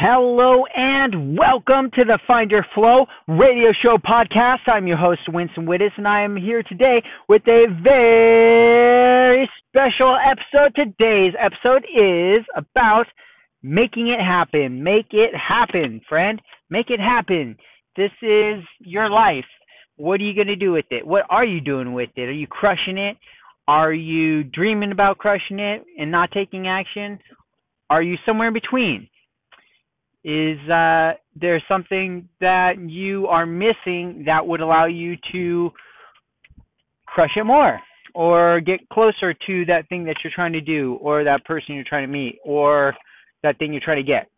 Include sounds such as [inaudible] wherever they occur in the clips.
Hello and welcome to the Find Your Flow radio show podcast. I'm your host, Winston Wittes, and I am here today with a very special episode. Today's episode is about making it happen. Make it happen, friend. Make it happen. This is your life. What are you going to do with it? What are you doing with it? Are you crushing it? Are you dreaming about crushing it and not taking action? Are you somewhere in between? Is uh, there something that you are missing that would allow you to crush it more or get closer to that thing that you're trying to do or that person you're trying to meet or that thing you're trying to get.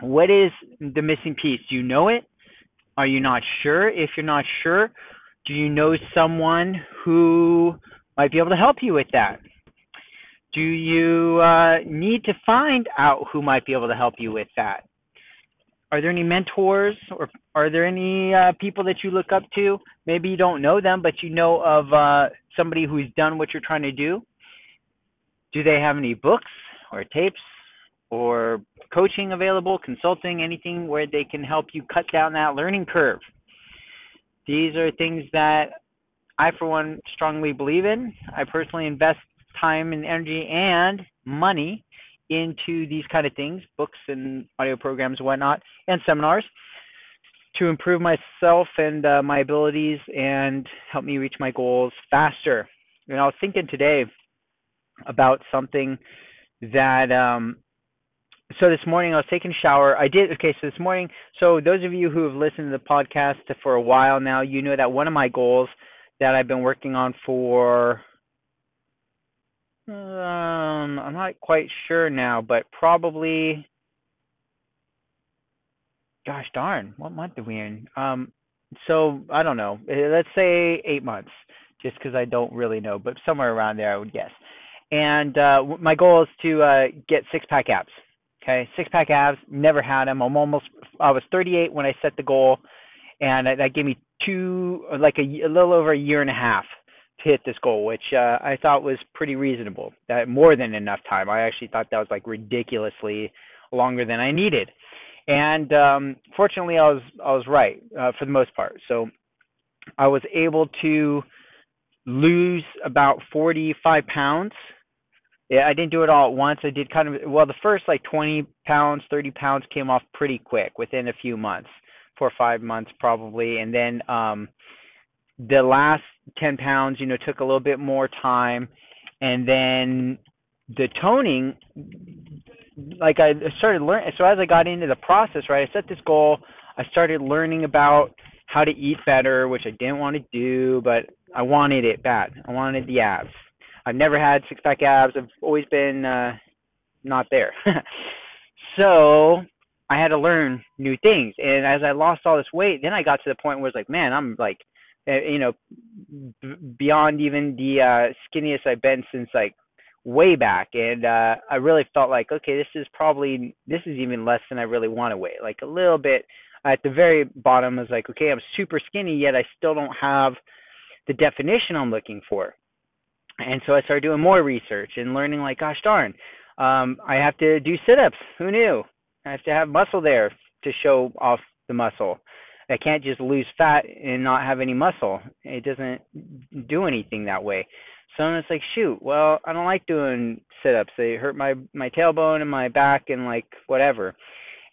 What is the missing piece? Do you know it? Are you not sure? If you're not sure do you know someone who might be able to help you with that do you uh, need to find out who might be able to help you with that? Are there any mentors or are there any uh, people that you look up to? Maybe you don't know them, but you know of uh, somebody who's done what you're trying to do. Do they have any books or tapes or coaching available, consulting, anything where they can help you cut down that learning curve? These are things that I, for one, strongly believe in. I personally invest time and energy and money into these kind of things, books and audio programs and whatnot, and seminars to improve myself and uh, my abilities and help me reach my goals faster. And I was thinking today about something that um so this morning I was taking a shower. I did okay, so this morning so those of you who have listened to the podcast for a while now, you know that one of my goals that I've been working on for um, I'm not quite sure now, but probably. Gosh darn, what month are we in? Um, so I don't know. Eh, let's say eight months, just because I don't really know, but somewhere around there, I would guess. And uh, my goal is to uh, get six pack abs. Okay, six pack abs. Never had them. I'm almost. I was 38 when I set the goal, and that gave me two, like a, a little over a year and a half hit this goal, which uh, I thought was pretty reasonable. That more than enough time. I actually thought that was like ridiculously longer than I needed. And um, fortunately, I was I was right uh, for the most part. So I was able to lose about 45 pounds. Yeah, I didn't do it all at once. I did kind of well. The first like 20 pounds, 30 pounds came off pretty quick within a few months, four or five months probably, and then um, the last 10 pounds, you know, took a little bit more time. And then the toning, like I started learning. So as I got into the process, right, I set this goal. I started learning about how to eat better, which I didn't want to do, but I wanted it bad. I wanted the abs. I've never had six pack abs. I've always been uh, not there. [laughs] so I had to learn new things. And as I lost all this weight, then I got to the point where it's like, man, I'm like you know, beyond even the uh, skinniest I've been since like way back, and uh, I really felt like okay, this is probably this is even less than I really want to weigh, like a little bit. At the very bottom, I was like, okay, I'm super skinny, yet I still don't have the definition I'm looking for. And so I started doing more research and learning, like, gosh darn, um, I have to do sit-ups. Who knew? I have to have muscle there to show off the muscle. I can't just lose fat and not have any muscle. It doesn't do anything that way. So it's like, shoot, well, I don't like doing sit-ups. They hurt my my tailbone and my back and like whatever.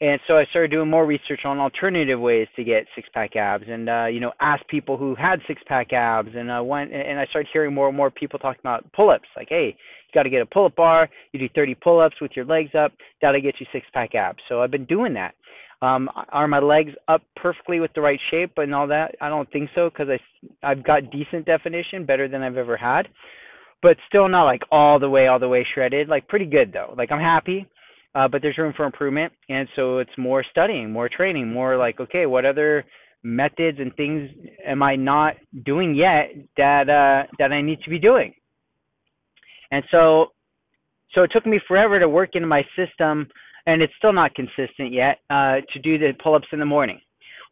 And so I started doing more research on alternative ways to get six-pack abs, and uh, you know, asked people who had six-pack abs, and I went and I started hearing more and more people talking about pull-ups. Like, hey, you got to get a pull-up bar. You do 30 pull-ups with your legs up. That'll get you six-pack abs. So I've been doing that. Um, are my legs up perfectly with the right shape and all that? I don't think so because I I've got decent definition, better than I've ever had, but still not like all the way all the way shredded. Like pretty good though. Like I'm happy. uh, but there's room for improvement. And so it's more studying, more training, more like, okay, what other methods and things am I not doing yet that uh, that I need to be doing? And so, so it took me forever to work into my system, and it's still not consistent yet uh, to do the pull-ups in the morning.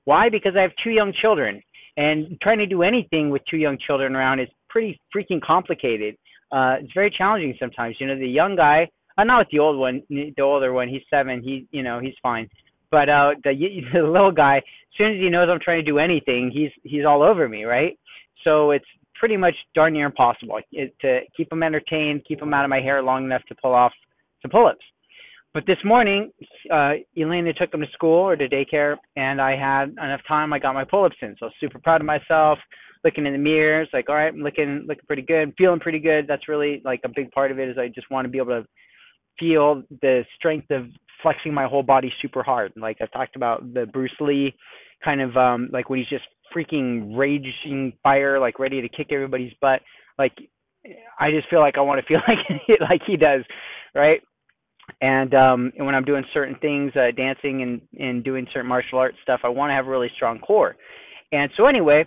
Why? Because I have two young children, and trying to do anything with two young children around is pretty freaking complicated. Uh, it's very challenging sometimes. You know, the young guy, uh, not with the old one, the older one, he's seven. He, you know, he's fine. But uh, the, [laughs] the little guy, as soon as he knows I'm trying to do anything, he's he's all over me, right? So it's pretty much darn near impossible to keep him entertained, keep him out of my hair long enough to pull off some pull-ups. But this morning, uh, Elena took him to school or to daycare, and I had enough time. I got my pull-ups in, so super proud of myself. Looking in the mirror, it's like, all right, I'm looking looking pretty good, feeling pretty good. That's really like a big part of it. Is I just want to be able to feel the strength of flexing my whole body super hard. Like I've talked about the Bruce Lee kind of um like when he's just freaking raging fire, like ready to kick everybody's butt. Like I just feel like I want to feel [laughs] like like he does, right? And um and when I'm doing certain things, uh dancing and and doing certain martial arts stuff, I want to have a really strong core. And so anyway,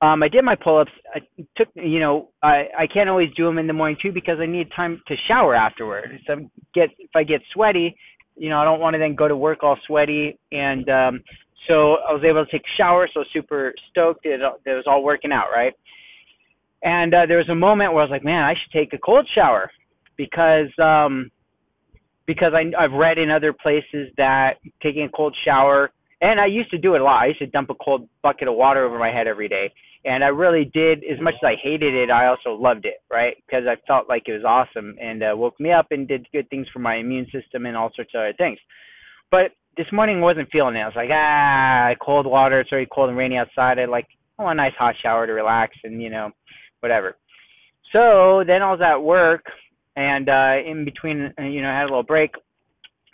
um I did my pull-ups. I took you know, I I can't always do them in the morning too because I need time to shower afterward. So get if I get sweaty, you know, I don't want to then go to work all sweaty and um so I was able to take a shower, so super stoked. It, it was all working out, right? And uh, there was a moment where I was like, man, I should take a cold shower because um, because I, I've read in other places that taking a cold shower, and I used to do it a lot. I used to dump a cold bucket of water over my head every day, and I really did. As much as I hated it, I also loved it, right? Because I felt like it was awesome and uh, woke me up and did good things for my immune system and all sorts of other things. But this morning I wasn't feeling it. I was like, ah, cold water. It's already cold and rainy outside. I like, oh, a nice hot shower to relax and you know, whatever. So then I was at work, and uh, in between, uh, you know, I had a little break,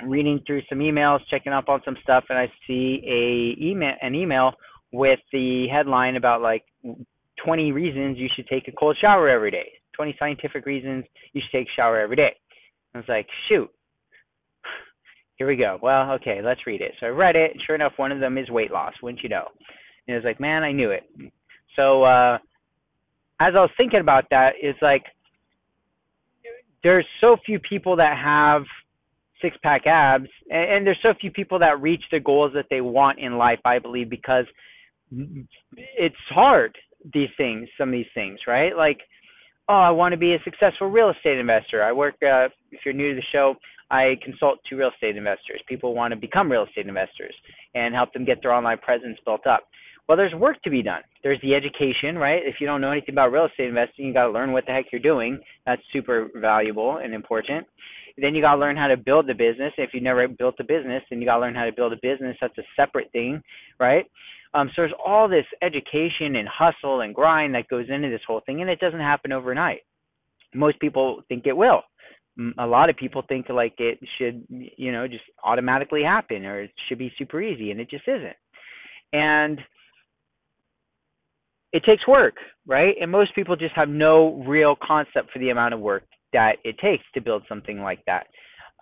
reading through some emails, checking up on some stuff, and I see a email, an email with the headline about like 20 reasons you should take a cold shower every day. 20 scientific reasons you should take a shower every day. I was like, shoot, [sighs] here we go. Well, okay, let's read it. So I read it. And Sure enough, one of them is weight loss. Wouldn't you know? And it was like, man, I knew it. So uh, as I was thinking about that, it's like there's so few people that have six pack abs, and, and there's so few people that reach the goals that they want in life. I believe because it's hard. These things, some of these things, right? Like, oh, I want to be a successful real estate investor. I work. Uh, if you're new to the show, I consult to real estate investors. People want to become real estate investors and help them get their online presence built up. Well, there's work to be done. There's the education, right? If you don't know anything about real estate investing, you got to learn what the heck you're doing. That's super valuable and important. Then you got to learn how to build the business. If you've never built a business, then you got to learn how to build a business. That's a separate thing, right? Um, so there's all this education and hustle and grind that goes into this whole thing, and it doesn't happen overnight. Most people think it will a lot of people think like it should you know just automatically happen or it should be super easy and it just isn't and it takes work right? And most people just have no real concept for the amount of work that it takes to build something like that.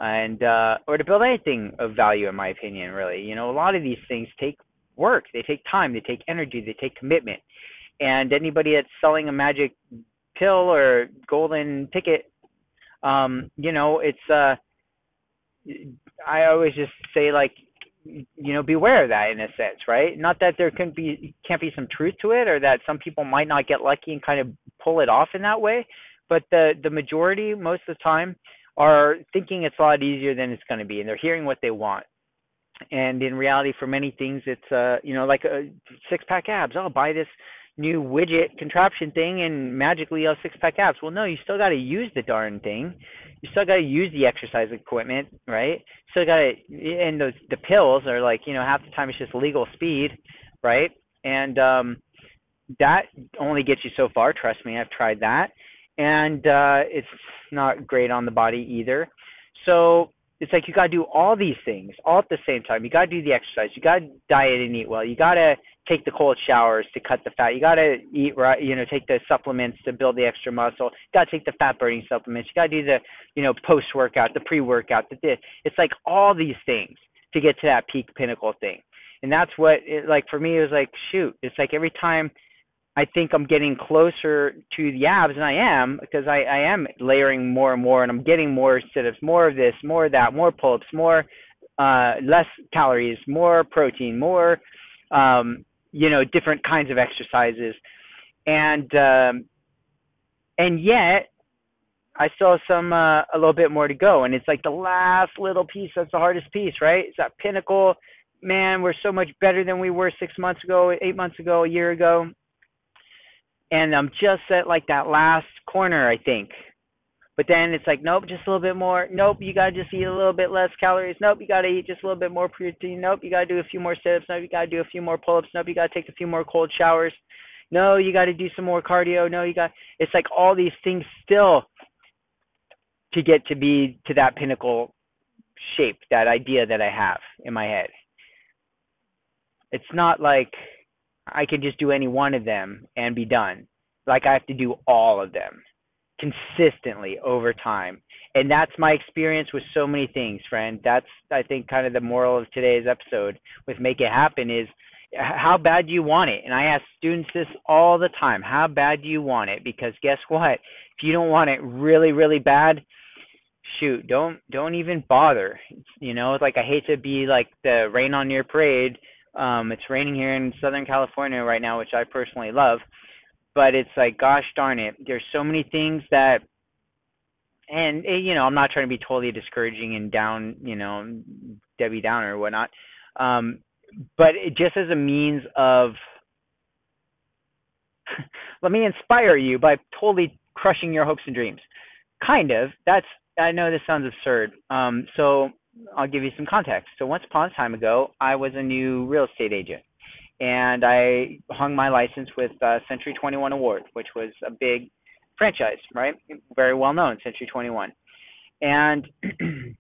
And uh or to build anything of value in my opinion really. You know a lot of these things take work. They take time. They take energy. They take commitment. And anybody that's selling a magic pill or golden ticket um, you know, it's uh, I always just say like, you know, beware of that in a sense, right? Not that there can be can't be some truth to it, or that some people might not get lucky and kind of pull it off in that way, but the the majority, most of the time, are thinking it's a lot easier than it's going to be, and they're hearing what they want. And in reality, for many things, it's uh, you know, like a six pack abs. I'll oh, buy this new widget contraption thing and magically you have six pack abs. Well, no, you still got to use the darn thing. You still got to use the exercise equipment, right? Still got to, and those the pills are like you know half the time it's just legal speed, right? And um, that only gets you so far. Trust me, I've tried that, and uh, it's not great on the body either. So it's like you got to do all these things all at the same time. You got to do the exercise. You got to diet and eat well. You got to take the cold showers to cut the fat. You got to eat right, you know, take the supplements to build the extra muscle. Got to take the fat burning supplements. You got to do the, you know, post workout, the pre workout, the this. It's like all these things to get to that peak pinnacle thing. And that's what it, like for me it was like shoot, it's like every time I think I'm getting closer to the abs, and I am because I, I am layering more and more, and I'm getting more sit-ups, more of this, more of that, more pull-ups, more uh, less calories, more protein, more um, you know different kinds of exercises, and um, and yet I still have some uh, a little bit more to go, and it's like the last little piece that's the hardest piece, right? It's that pinnacle. Man, we're so much better than we were six months ago, eight months ago, a year ago and I'm just at like that last corner, I think. But then it's like, nope, just a little bit more. Nope, you gotta just eat a little bit less calories. Nope, you gotta eat just a little bit more protein. Nope, you gotta do a few more sit-ups. Nope, you gotta do a few more pull-ups. Nope, you gotta take a few more cold showers. No, you gotta do some more cardio. No, you got. It's like all these things still to get to be to that pinnacle shape, that idea that I have in my head. It's not like I could just do any one of them and be done. Like I have to do all of them consistently over time. And that's my experience with so many things, friend. That's I think kind of the moral of today's episode with Make It Happen is how bad do you want it? And I ask students this all the time. How bad do you want it? Because guess what? If you don't want it really, really bad, shoot, don't don't even bother. You know, it's like I hate to be like the rain on your parade um, it's raining here in Southern California right now, which I personally love. But it's like, gosh darn it, there's so many things that, and eh, you know, I'm not trying to be totally discouraging and down, you know, Debbie Downer or whatnot. Um, but it just as a means of, [laughs] let me inspire you by totally crushing your hopes and dreams. Kind of. That's I know this sounds absurd. Um, so I'll give you some context. So once upon a time ago, I was a new real estate agent, and I hung my license with uh, Century 21 Award, which was a big franchise, right? Very well known, Century 21. And [clears throat]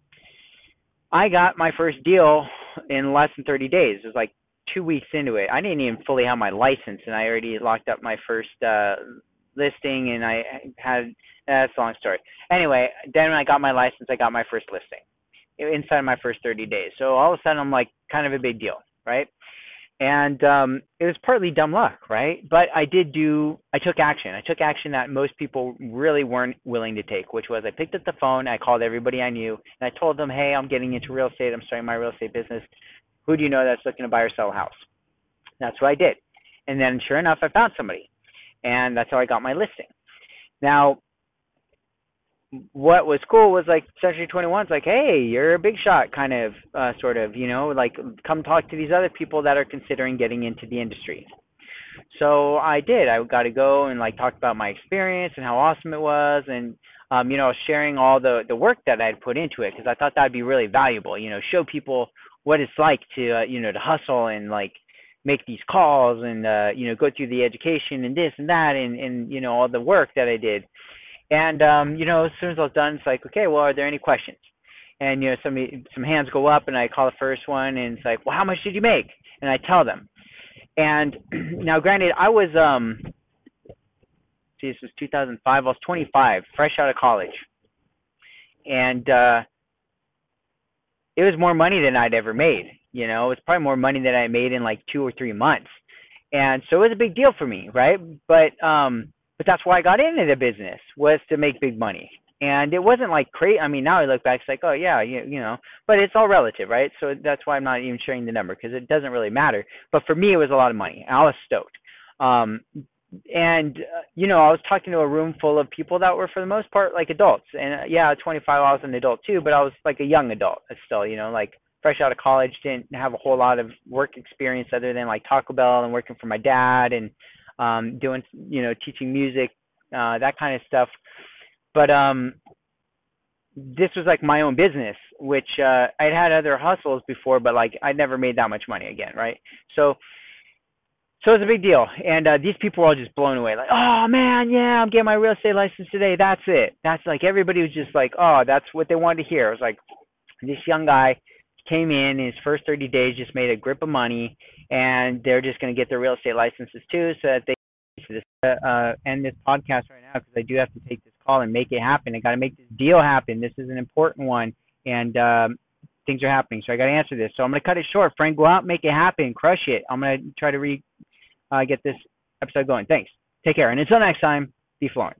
I got my first deal in less than 30 days. It was like two weeks into it. I didn't even fully have my license, and I already locked up my first uh, listing, and I had. That's a long story. Anyway, then when I got my license, I got my first listing inside of my first 30 days. So all of a sudden, I'm like kind of a big deal, right? And um, it was partly dumb luck, right? But I did do, I took action. I took action that most people really weren't willing to take, which was I picked up the phone, I called everybody I knew, and I told them, hey, I'm getting into real estate. I'm starting my real estate business. Who do you know that's looking to buy or sell a house? That's what I did. And then sure enough, I found somebody. And that's how I got my listing. Now, what was cool was like Century 21's like, hey, you're a big shot, kind of, uh, sort of, you know, like come talk to these other people that are considering getting into the industry. So I did. I got to go and like talk about my experience and how awesome it was, and um, you know, sharing all the the work that I had put into it because I thought that'd be really valuable. You know, show people what it's like to uh, you know to hustle and like make these calls and uh, you know go through the education and this and that and and you know all the work that I did and um, you know, as soon as I was done, it's like, okay, well, are there any questions? And you know, some some hands go up, and I call the first one, and it's like, well, how much did you make? And I tell them. And [clears throat] now, granted, I was um, see, this was 2005. I was 25, fresh out of college, and uh, it was more money than I'd ever made. You know, it was probably more money than I made in like two or three months, and so it was a big deal for me, right? But um, but that's why I got into the business was to make big money. And it wasn't like crazy. I mean, now I look back, it's like, oh yeah, you, you know, but it's all relative, right? So that's why I'm not even sharing the number because it doesn't really matter. But for me, it was a lot of money. I was stoked. Um, and uh, you know, I was talking to a room full of people that were for the most part like adults. And uh, yeah, 25, I was an adult too, but I was like a young adult still. You know, like fresh out of college, didn't have a whole lot of work experience other than like Taco Bell and working for my dad and um, doing you know teaching music, uh, that kind of stuff. But um, this was like my own business, which uh, I'd had other hustles before, but like I never made that much money again, right? So so it was a big deal, and uh, these people were all just blown away, like, oh man, yeah, I'm getting my real estate license today. That's it. That's like everybody was just like, oh, that's what they wanted to hear. It was like this young guy came in his first 30 days, just made a grip of money, and they're just going to get their real estate licenses too, so that they this uh, end this podcast right now because I do have to take this call and make it happen. I got to make this deal happen. This is an important one, and um, things are happening. So I got to answer this. So I'm going to cut it short. Frank, go out, make it happen, crush it. I'm going to try to re uh, get this episode going. Thanks. Take care. And until next time, be flowing.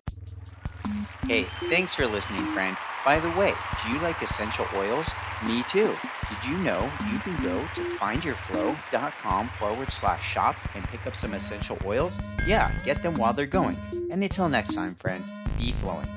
Hey, thanks for listening, friend. By the way, do you like essential oils? Me too. Did you know you can go to findyourflow.com forward slash shop and pick up some essential oils? Yeah, get them while they're going. And until next time, friend, be flowing.